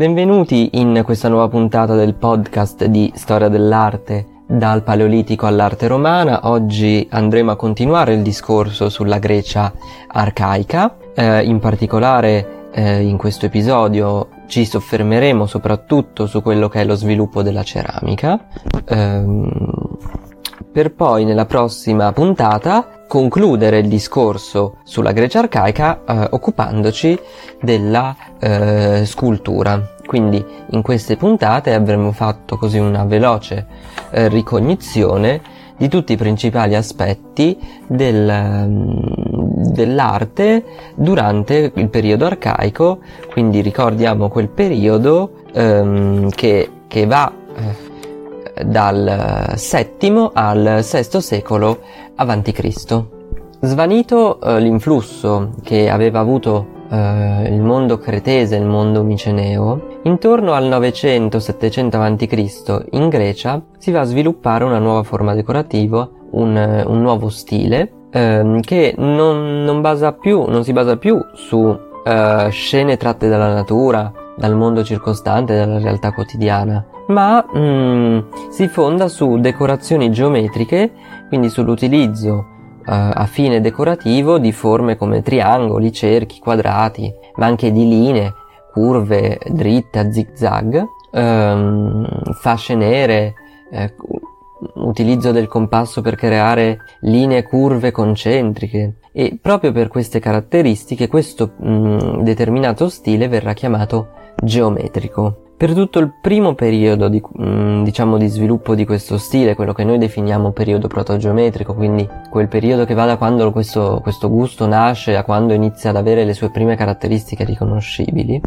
Benvenuti in questa nuova puntata del podcast di Storia dell'arte dal Paleolitico all'arte romana. Oggi andremo a continuare il discorso sulla Grecia arcaica, eh, in particolare eh, in questo episodio ci soffermeremo soprattutto su quello che è lo sviluppo della ceramica, ehm, per poi nella prossima puntata concludere il discorso sulla Grecia arcaica eh, occupandoci della eh, scultura. Quindi in queste puntate avremo fatto così una veloce eh, ricognizione di tutti i principali aspetti del, mm, dell'arte durante il periodo arcaico, quindi ricordiamo quel periodo ehm, che, che va eh, dal VII al VI secolo a.C. Svanito eh, l'influsso che aveva avuto eh, il mondo cretese il mondo miceneo, intorno al 900-700 a.C. in Grecia si va a sviluppare una nuova forma decorativa, un, un nuovo stile, ehm, che non, non, più, non si basa più su eh, scene tratte dalla natura, dal mondo circostante, dalla realtà quotidiana, ma mm, si fonda su decorazioni geometriche, quindi sull'utilizzo eh, a fine decorativo di forme come triangoli, cerchi, quadrati, ma anche di linee, curve dritte a zigzag, ehm, fasce nere, eh, utilizzo del compasso per creare linee curve concentriche e proprio per queste caratteristiche questo mh, mm, determinato stile verrà chiamato geometrico. Per tutto il primo periodo di, mm, diciamo, di sviluppo di questo stile, quello che noi definiamo periodo protogeometrico, quindi quel periodo che va da quando questo, questo gusto nasce a quando inizia ad avere le sue prime caratteristiche riconoscibili,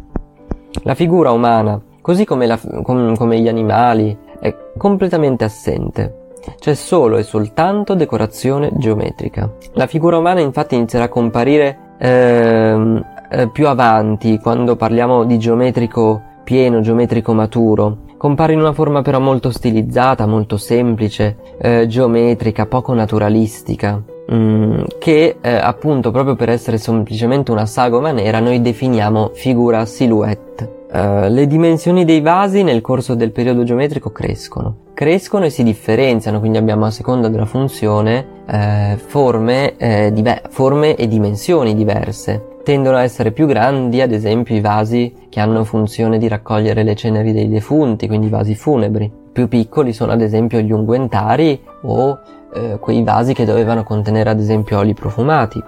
la figura umana, così come, la, com, come gli animali, è completamente assente. C'è solo e soltanto decorazione geometrica. La figura umana infatti inizierà a comparire ehm, eh, più avanti, quando parliamo di geometrico pieno, geometrico maturo. Compare in una forma però molto stilizzata, molto semplice, eh, geometrica, poco naturalistica, mm, che eh, appunto proprio per essere semplicemente una sagoma nera noi definiamo figura silhouette. Uh, le dimensioni dei vasi nel corso del periodo geometrico crescono. Crescono e si differenziano, quindi abbiamo a seconda della funzione eh, forme, eh, diver- forme e dimensioni diverse. Tendono a essere più grandi, ad esempio, i vasi che hanno funzione di raccogliere le ceneri dei defunti, quindi i vasi funebri. Più piccoli sono ad esempio gli unguentari o eh, quei vasi che dovevano contenere ad esempio oli profumati.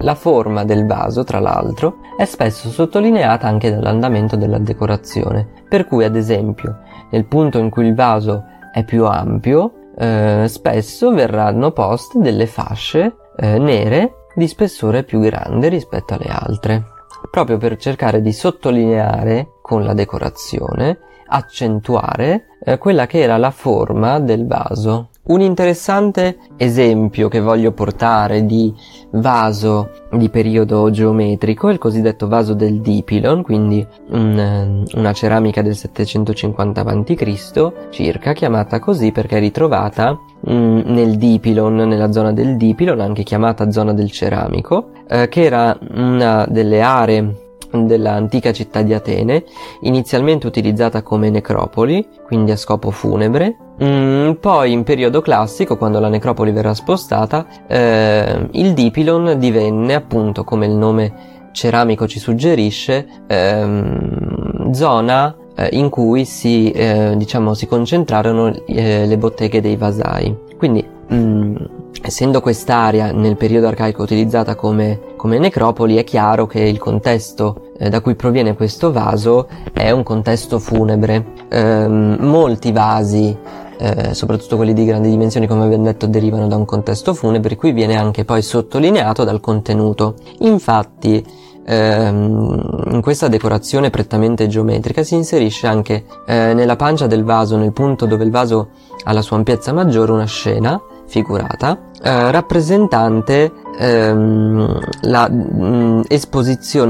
La forma del vaso, tra l'altro, è spesso sottolineata anche dall'andamento della decorazione, per cui ad esempio nel punto in cui il vaso è più ampio, eh, spesso verranno poste delle fasce eh, nere di spessore più grande rispetto alle altre, proprio per cercare di sottolineare con la decorazione, accentuare eh, quella che era la forma del vaso un interessante esempio che voglio portare di vaso di periodo geometrico è il cosiddetto vaso del Dipilon, quindi un, una ceramica del 750 a.C. circa, chiamata così perché è ritrovata mm, nel Dipilon, nella zona del Dipilon, anche chiamata zona del ceramico, eh, che era una delle aree dell'antica città di Atene, inizialmente utilizzata come necropoli, quindi a scopo funebre. Mm, poi in periodo classico, quando la necropoli verrà spostata, eh, il Dipilon divenne, appunto come il nome ceramico ci suggerisce, ehm, zona eh, in cui si, eh, diciamo, si concentrarono eh, le botteghe dei vasai. Quindi, mm, essendo quest'area nel periodo arcaico utilizzata come, come necropoli, è chiaro che il contesto eh, da cui proviene questo vaso è un contesto funebre. Ehm, molti vasi eh, soprattutto quelli di grandi dimensioni, come abbiamo detto, derivano da un contesto funebre, qui viene anche poi sottolineato dal contenuto. Infatti, ehm, in questa decorazione prettamente geometrica si inserisce anche eh, nella pancia del vaso, nel punto dove il vaso ha la sua ampiezza maggiore, una scena figurata eh, rappresentante ehm, mh, mm,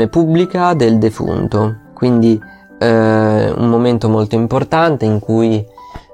pubblica del defunto. Quindi eh, un momento molto importante in cui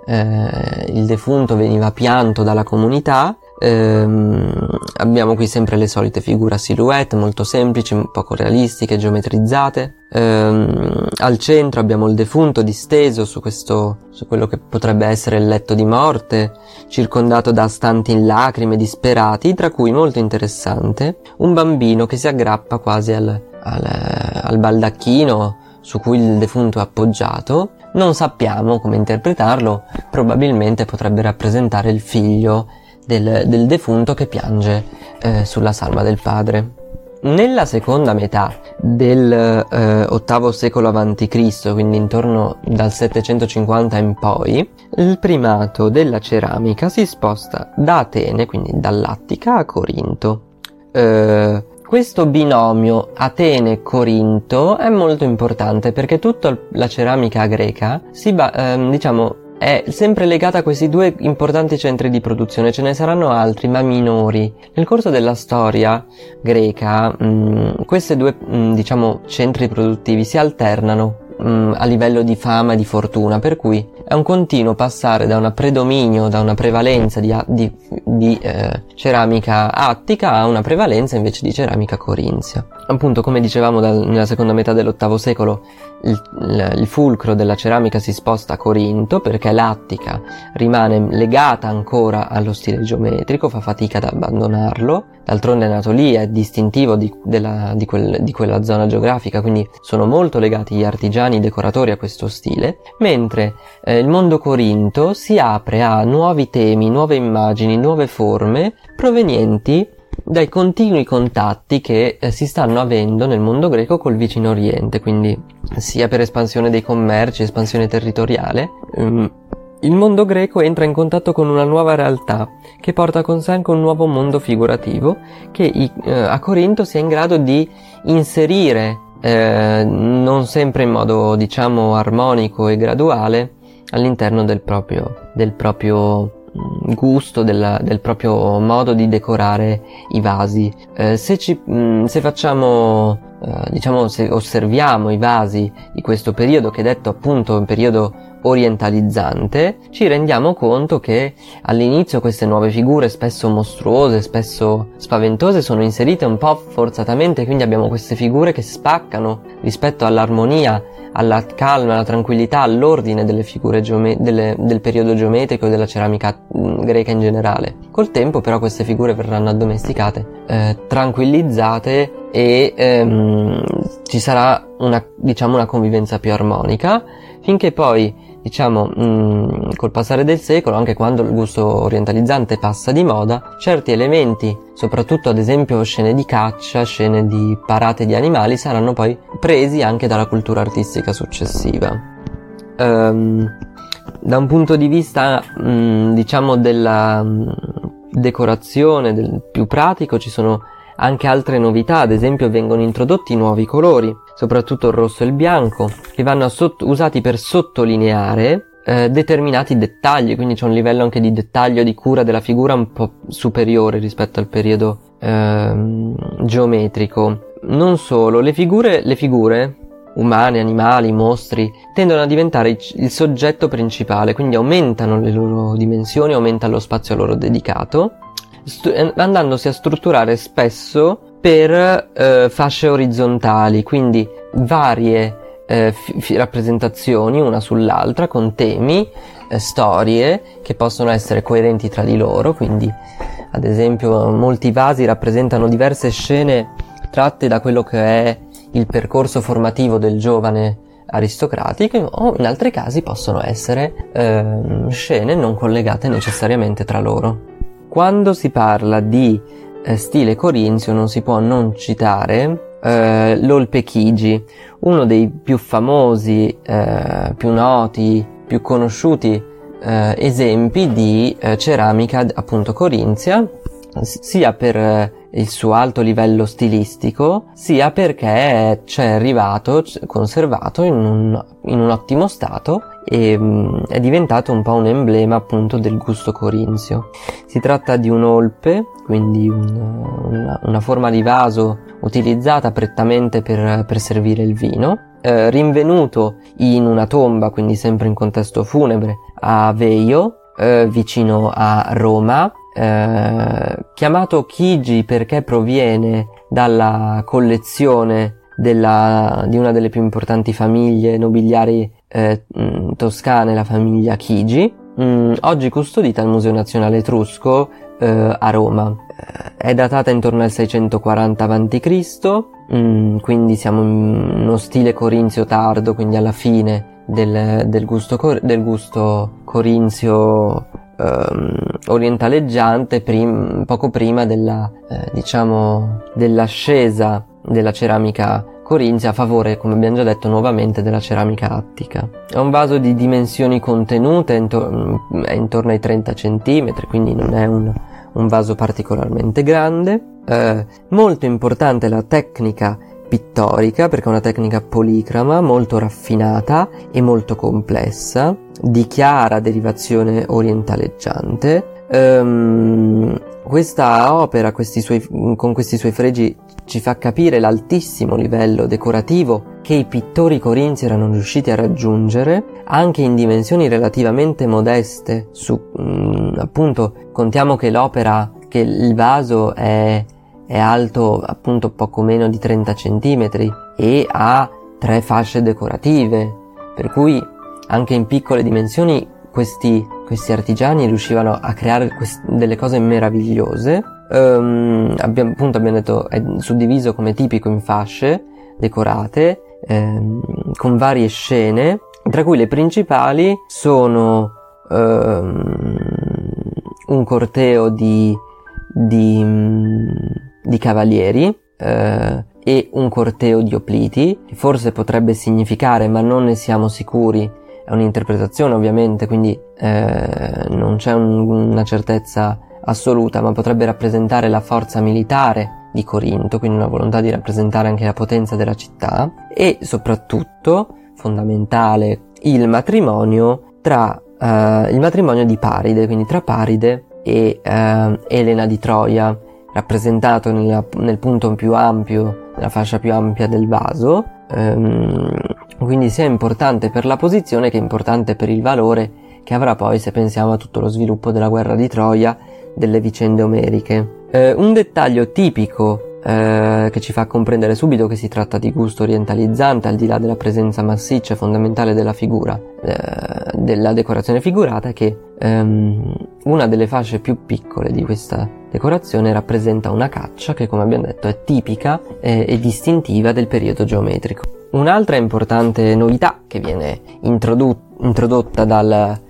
eh, il defunto veniva pianto dalla comunità. Ehm, abbiamo qui sempre le solite figure a silhouette molto semplici, poco realistiche, geometrizzate. Ehm, al centro abbiamo il defunto disteso su questo, su quello che potrebbe essere il letto di morte, circondato da stanti in lacrime disperati, tra cui molto interessante, un bambino che si aggrappa quasi al, al, al baldacchino su cui il defunto è appoggiato. Non sappiamo come interpretarlo, probabilmente potrebbe rappresentare il figlio del, del defunto che piange eh, sulla salma del padre. Nella seconda metà del eh, secolo a.C., quindi intorno dal 750 in poi, il primato della ceramica si sposta da Atene, quindi dall'Attica, a Corinto. Eh, questo binomio Atene-Corinto è molto importante perché tutta la ceramica greca si ba- ehm, diciamo, è sempre legata a questi due importanti centri di produzione, ce ne saranno altri ma minori. Nel corso della storia greca mh, questi due mh, diciamo, centri produttivi si alternano mh, a livello di fama e di fortuna, per cui è un continuo passare da un predominio, da una prevalenza di, di, di eh, ceramica attica a una prevalenza invece di ceramica corinzia. Appunto, come dicevamo dal, nella seconda metà dell'VIII secolo, il, il, il, fulcro della ceramica si sposta a Corinto perché l'attica rimane legata ancora allo stile geometrico, fa fatica ad abbandonarlo, d'altronde è nato lì, è distintivo di, della, di, quel, di quella zona geografica, quindi sono molto legati gli artigiani, i decoratori a questo stile, mentre eh, il mondo Corinto si apre a nuovi temi, nuove immagini, nuove forme provenienti dai continui contatti che eh, si stanno avendo nel mondo greco col vicino oriente, quindi sia per espansione dei commerci, espansione territoriale, um, il mondo greco entra in contatto con una nuova realtà che porta con sé anche un nuovo mondo figurativo che i, eh, a Corinto sia in grado di inserire eh, non sempre in modo diciamo armonico e graduale all'interno del proprio, del proprio Mm, gusto della, del proprio modo di decorare i vasi. Eh, se, ci, mh, mm, se facciamo, eh, diciamo, se osserviamo i vasi di questo periodo, che è detto appunto un periodo orientalizzante, ci rendiamo conto che all'inizio queste nuove figure, spesso mostruose, spesso spaventose, sono inserite un po' forzatamente, quindi abbiamo queste figure che spaccano rispetto all'armonia alla calma, alla tranquillità, all'ordine delle figure geome- delle, del periodo geometrico e della ceramica mm, greca in generale. Col tempo però queste figure verranno addomesticate, eh, tranquillizzate e ehm, ci sarà una, diciamo, una convivenza più armonica finché poi diciamo, mh, mm, col passare del secolo, anche quando il gusto orientalizzante passa di moda, certi elementi, soprattutto ad esempio scene di caccia, scene di parate di animali, saranno poi presi anche dalla cultura artistica successiva. Um, da un punto di vista, mh, mm, diciamo, della mh, mm, decorazione, del più pratico, ci sono anche altre novità, ad esempio vengono introdotti nuovi colori, soprattutto il rosso e il bianco, che vanno sott- usati per sottolineare eh, determinati dettagli, quindi c'è un livello anche di dettaglio, di cura della figura un po' superiore rispetto al periodo eh, geometrico. Non solo, le figure, le figure umane, animali, mostri, tendono a diventare il soggetto principale, quindi aumentano le loro dimensioni, aumenta lo spazio loro dedicato, st- eh, andandosi a strutturare spesso per eh, fasce orizzontali, quindi varie eh, f- rappresentazioni una sull'altra con temi, eh, storie che possono essere coerenti tra di loro, quindi ad esempio molti vasi rappresentano diverse scene tratte da quello che è il percorso formativo del giovane aristocratico o in altri casi possono essere ehm, scene non collegate necessariamente tra loro. Quando si parla di eh, stile corinzio non si può non citare eh, l'Olpechigi, uno dei più famosi, eh, più noti, più conosciuti eh, esempi di eh, ceramica appunto corinzia, sia per eh, il suo alto livello stilistico, sia perché c'è arrivato, conservato in un, in un ottimo stato e mh, mm, è diventato un po' un emblema appunto del gusto corinzio. Si tratta di un'olpe, quindi un, una, una, forma di vaso utilizzata prettamente per, per servire il vino, eh, rinvenuto in una tomba, quindi sempre in contesto funebre, a Veio, eh, vicino a Roma, eh, chiamato Chigi perché proviene dalla collezione della, di una delle più importanti famiglie nobiliari eh, toscane, la famiglia Chigi, mh, oggi custodita al Museo Nazionale Etrusco eh, a Roma. Eh, è datata intorno al 640 a.C., mh, quindi siamo in uno stile corinzio tardo, quindi alla fine del, del, gusto, cor- del gusto, corinzio ehm, orientaleggiante, prim- poco prima della, eh, diciamo, dell'ascesa della ceramica corinzia a favore, come abbiamo già detto nuovamente, della ceramica attica. È un vaso di dimensioni contenute, è intorno ai 30 cm, quindi non è un, un vaso particolarmente grande. Eh, molto importante la tecnica pittorica perché è una tecnica policrama molto raffinata e molto complessa, di chiara derivazione orientaleggiante. Um, questa opera questi suoi, con questi suoi fregi ci fa capire l'altissimo livello decorativo che i pittori corinzi erano riusciti a raggiungere anche in dimensioni relativamente modeste. Su, mm, appunto, contiamo che l'opera, che il vaso è, è alto appunto poco meno di 30 cm e ha tre fasce decorative, per cui anche in piccole dimensioni questi, questi artigiani riuscivano a creare quest- delle cose meravigliose. Um, abbiamo, appunto abbiamo detto è suddiviso come tipico in fasce decorate ehm, con varie scene, tra cui le principali sono ehm, un corteo di, di, di cavalieri eh, e un corteo di opliti, forse potrebbe significare, ma non ne siamo sicuri, è un'interpretazione ovviamente, quindi eh, non c'è un, una certezza assoluta, ma potrebbe rappresentare la forza militare di Corinto, quindi una volontà di rappresentare anche la potenza della città e soprattutto, fondamentale, il matrimonio tra uh, il matrimonio di Paride, quindi tra Paride e uh, Elena di Troia, rappresentato nella, nel punto più ampio, nella fascia più ampia del vaso, um, quindi sia importante per la posizione che importante per il valore che avrà poi se pensiamo a tutto lo sviluppo della guerra di Troia, delle vicende omeriche. Eh, un dettaglio tipico eh, che ci fa comprendere subito che si tratta di gusto orientalizzante, al di là della presenza massiccia e fondamentale della figura, eh, della decorazione figurata, che ehm, una delle fasce più piccole di questa decorazione rappresenta una caccia che, come abbiamo detto, è tipica eh, e distintiva del periodo geometrico. Un'altra importante novità che viene introdu- introdotta dal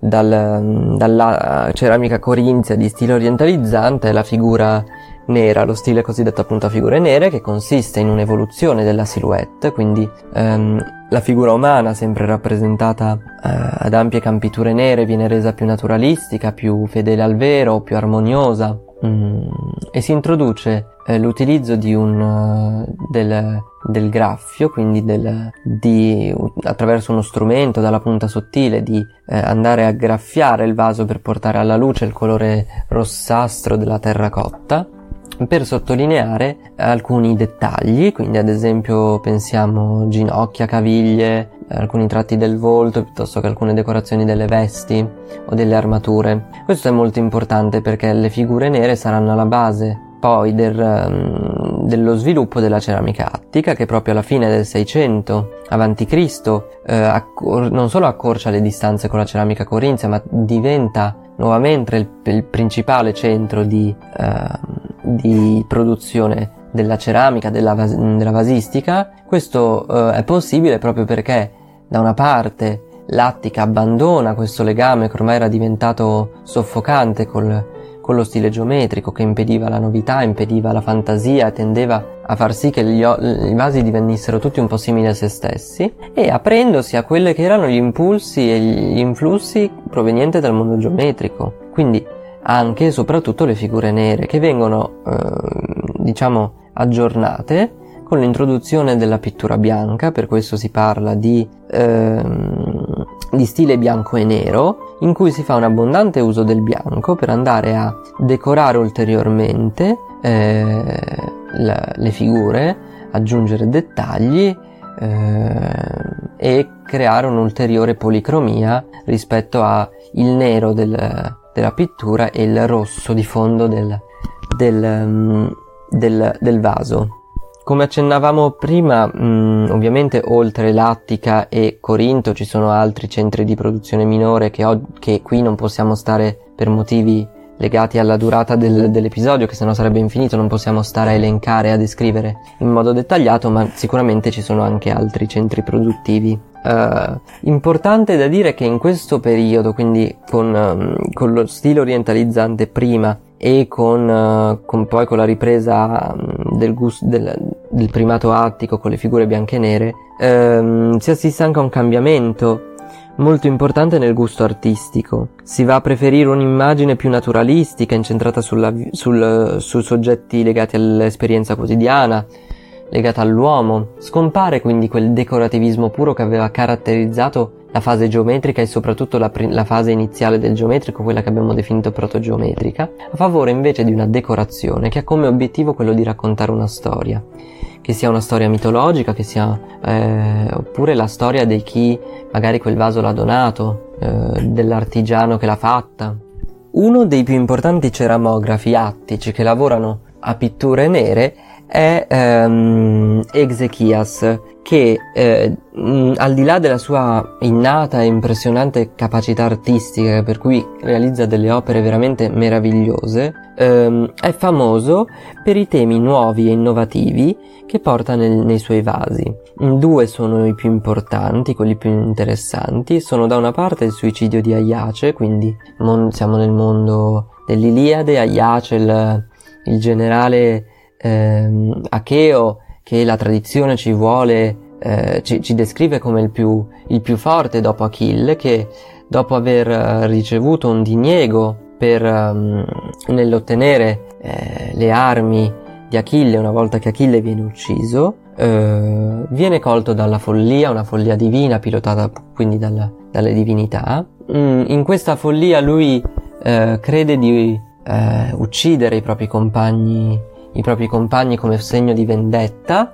dal, dalla ceramica corinzia di stile orientalizzante è la figura nera, lo stile cosiddetto appunto a figure nere, che consiste in un'evoluzione della silhouette, quindi ehm, la figura umana, sempre rappresentata eh, ad ampie campiture nere, viene resa più naturalistica, più fedele al vero, più armoniosa, mm, e si introduce eh, l'utilizzo di un, uh, del, del, graffio, quindi del, di, attraverso uno strumento dalla punta sottile di eh, andare a graffiare il vaso per portare alla luce il colore rossastro della terracotta per sottolineare alcuni dettagli, quindi ad esempio pensiamo ginocchia, caviglie, alcuni tratti del volto piuttosto che alcune decorazioni delle vesti o delle armature. Questo è molto importante perché le figure nere saranno alla base poi del, um, dello sviluppo della ceramica attica che proprio alla fine del 600 a.C. Eh, accor- non solo accorcia le distanze con la ceramica corinzia ma diventa nuovamente il, il principale centro di, uh, di produzione della ceramica, della, vas- della vasistica. Questo uh, è possibile proprio perché da una parte l'Attica abbandona questo legame che ormai era diventato soffocante col, con lo stile geometrico che impediva la novità, impediva la fantasia, tendeva a far sì che gli, i vasi divenissero tutti un po' simili a se stessi e aprendosi a quelli che erano gli impulsi e gli influssi provenienti dal mondo geometrico. Quindi anche e soprattutto le figure nere che vengono, eh, diciamo, aggiornate con l'introduzione della pittura bianca, per questo si parla di, ehm, di stile bianco e nero, in cui si fa un abbondante uso del bianco per andare a decorare ulteriormente eh, la, le figure, aggiungere dettagli eh, e creare un'ulteriore policromia rispetto al nero del, della pittura e il rosso di fondo del, del, mm, del, del vaso. Come accennavamo prima, mh, mm, ovviamente oltre Lattica e Corinto ci sono altri centri di produzione minore che, ho, che qui non possiamo stare per motivi legati alla durata del, dell'episodio, che sennò sarebbe infinito, non possiamo stare a elencare e a descrivere in modo dettagliato, ma sicuramente ci sono anche altri centri produttivi. Uh, importante da dire che in questo periodo, quindi con, um, con lo stile orientalizzante prima e con, uh, con, poi con la ripresa um, del, gusto, del, del, primato attico con le figure bianche e nere, um, si assiste anche a un cambiamento molto importante nel gusto artistico. Si va a preferire un'immagine più naturalistica, incentrata sulla, sul, su soggetti legati all'esperienza quotidiana, legata all'uomo. Scompare quindi quel decorativismo puro che aveva caratterizzato la fase geometrica e soprattutto la, la, fase iniziale del geometrico, quella che abbiamo definito protogeometrica, a favore invece di una decorazione che ha come obiettivo quello di raccontare una storia che sia una storia mitologica, che sia eh, oppure la storia di chi magari quel vaso l'ha donato, eh, dell'artigiano che l'ha fatta. Uno dei più importanti ceramografi attici che lavorano a pitture nere è ehm, Ezechias, che eh, mh, al di là della sua innata e impressionante capacità artistica, per cui realizza delle opere veramente meravigliose, ehm, è famoso per i temi nuovi e innovativi che porta nel, nei suoi vasi. Due sono i più importanti, quelli più interessanti, sono da una parte il suicidio di Aiace, quindi mon- siamo nel mondo dell'Iliade, Aiace, il, il generale ehm, Acheo che la tradizione ci vuole, eh, ci, ci, descrive come il più, il più, forte dopo Achille, che dopo aver eh, ricevuto un diniego per, um, nell'ottenere eh, le armi di Achille una volta che Achille viene ucciso, eh, viene colto dalla follia, una follia divina pilotata quindi dalla, dalle divinità. Mm, in questa follia lui eh, crede di eh, uccidere i propri compagni i propri compagni come segno di vendetta,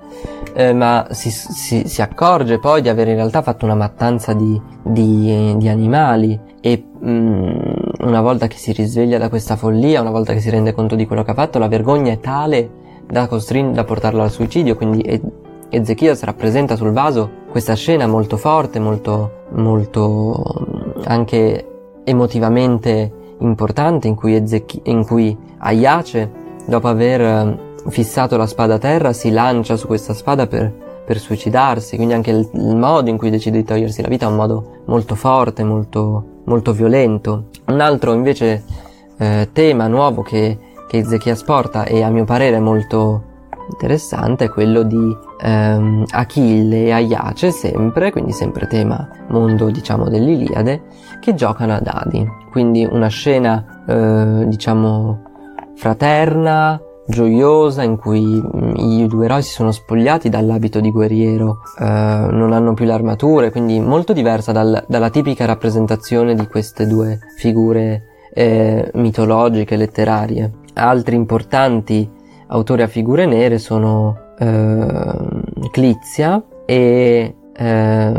eh, ma si, si, si, accorge poi di aver in realtà fatto una mattanza di, di, di animali e mh, mm, una volta che si risveglia da questa follia, una volta che si rende conto di quello che ha fatto, la vergogna è tale da, costring- da portarlo al suicidio, quindi e- Ezechias rappresenta sul vaso questa scena molto forte, molto, molto mm, anche emotivamente importante in cui, Ezech- in cui Aiace dopo aver eh, fissato la spada a terra, si lancia su questa spada per, per suicidarsi, quindi anche il, il, modo in cui decide di togliersi la vita è un modo molto forte, molto, molto violento. Un altro invece eh, tema nuovo che, che Ezechias porta e a mio parere molto interessante è quello di ehm, Achille e Aiace sempre, quindi sempre tema mondo diciamo dell'Iliade, che giocano a dadi. Quindi una scena eh, diciamo fraterna, gioiosa, in cui mm, i due eroi si sono spogliati dall'abito di guerriero, eh, non hanno più le armature, quindi molto diversa dal, dalla tipica rappresentazione di queste due figure eh, mitologiche, letterarie. Altri importanti autori a figure nere sono eh, Clizia e eh,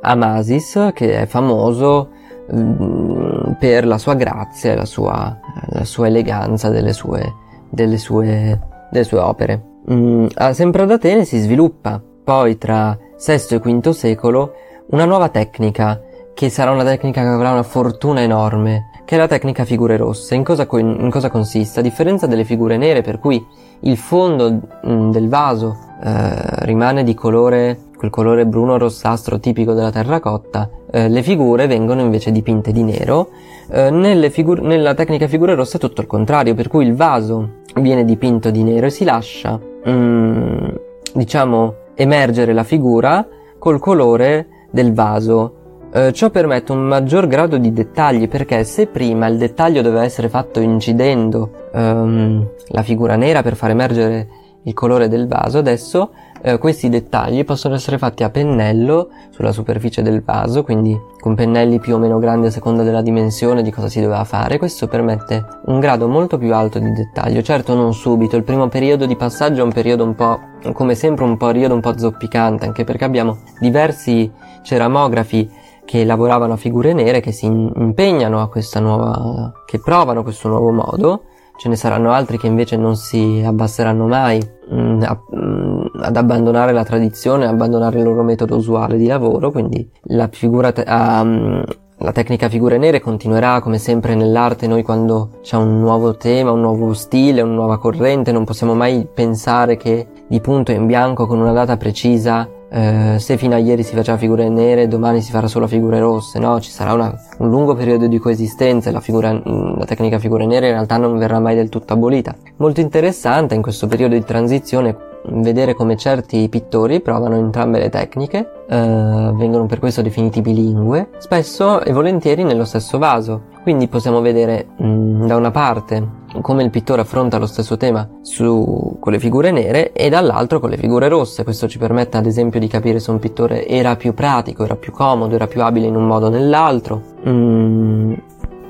Amasis, che è famoso Mm, per la sua grazia e la sua, la sua eleganza delle sue, delle sue, delle sue opere. Mm, sempre ad Atene si sviluppa poi tra VI e V secolo una nuova tecnica che sarà una tecnica che avrà una fortuna enorme, che è la tecnica figure rosse. In cosa, in cosa consiste? A differenza delle figure nere, per cui il fondo mm, del vaso eh, rimane di colore, quel colore bruno rossastro tipico della terracotta, eh, le figure vengono invece dipinte di nero. Eh, figu- nella tecnica figure rosse è tutto il contrario, per cui il vaso viene dipinto di nero e si lascia, mm, diciamo, emergere la figura col colore del vaso. Eh, ciò permette un maggior grado di dettagli perché se prima il dettaglio doveva essere fatto incidendo ehm, la figura nera per far emergere il colore del vaso, adesso eh, questi dettagli possono essere fatti a pennello sulla superficie del vaso, quindi con pennelli più o meno grandi a seconda della dimensione di cosa si doveva fare. Questo permette un grado molto più alto di dettaglio, certo non subito, il primo periodo di passaggio è un periodo un po', come sempre, un periodo un po' zoppicante, anche perché abbiamo diversi ceramografi che lavoravano a figure nere che si impegnano a questa nuova, che provano questo nuovo modo ce ne saranno altri che invece non si abbasseranno mai mh, a, mh, ad abbandonare la tradizione, abbandonare il loro metodo usuale di lavoro, quindi la figura te- a, la tecnica figure nere continuerà come sempre nell'arte, noi quando c'è un nuovo tema, un nuovo stile, una nuova corrente, non possiamo mai pensare che di punto in bianco con una data precisa, eh, se fino a ieri si faceva figure nere, domani si farà solo figure rosse, no? Ci sarà una, un lungo periodo di coesistenza e la, figura, la tecnica figure nere in realtà non verrà mai del tutto abolita. Molto interessante in questo periodo di transizione vedere come certi pittori provano entrambe le tecniche, eh, vengono per questo definiti bilingue, spesso e volentieri nello stesso vaso. Quindi possiamo vedere mh, mm, da una parte come il pittore affronta lo stesso tema su, con le figure nere e dall'altro con le figure rosse. Questo ci permette ad esempio di capire se un pittore era più pratico, era più comodo, era più abile in un modo o nell'altro. Mm,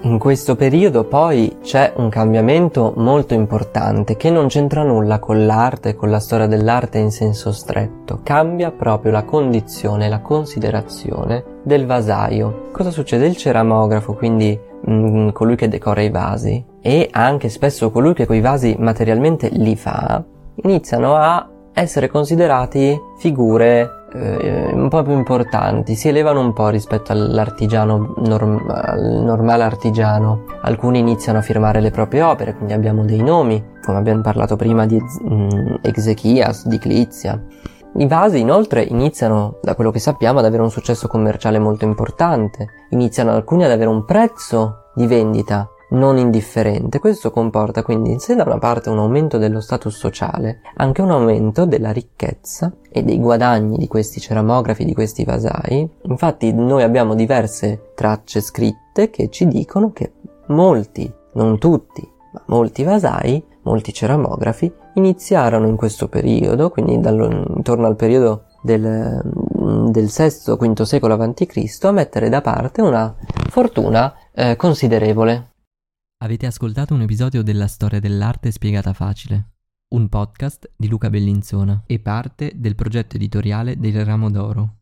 in questo periodo poi c'è un cambiamento molto importante che non c'entra nulla con l'arte, con la storia dell'arte in senso stretto. Cambia proprio la condizione, la considerazione del vasaio. Cosa succede? Il ceramografo, quindi mh, mm, colui che decora i vasi, e anche spesso colui che quei vasi materialmente li fa, iniziano a essere considerati figure eh, un po' più importanti, si elevano un po' rispetto all'artigiano, norm- al normale artigiano. Alcuni iniziano a firmare le proprie opere, quindi abbiamo dei nomi, come abbiamo parlato prima di mm, Ezechias, di Clizia. I vasi inoltre iniziano, da quello che sappiamo, ad avere un successo commerciale molto importante, iniziano alcuni ad avere un prezzo di vendita non indifferente. Questo comporta quindi, se da una parte un aumento dello status sociale, anche un aumento della ricchezza e dei guadagni di questi ceramografi, di questi vasai. Infatti noi abbiamo diverse tracce scritte che ci dicono che molti, non tutti, ma molti vasai, molti ceramografi, iniziarono in questo periodo, quindi intorno al periodo del, del VI-V secolo a.C., a mettere da parte una fortuna eh, considerevole. Avete ascoltato un episodio della storia dell'arte spiegata facile, un podcast di Luca Bellinzona e parte del progetto editoriale del Ramo d'Oro.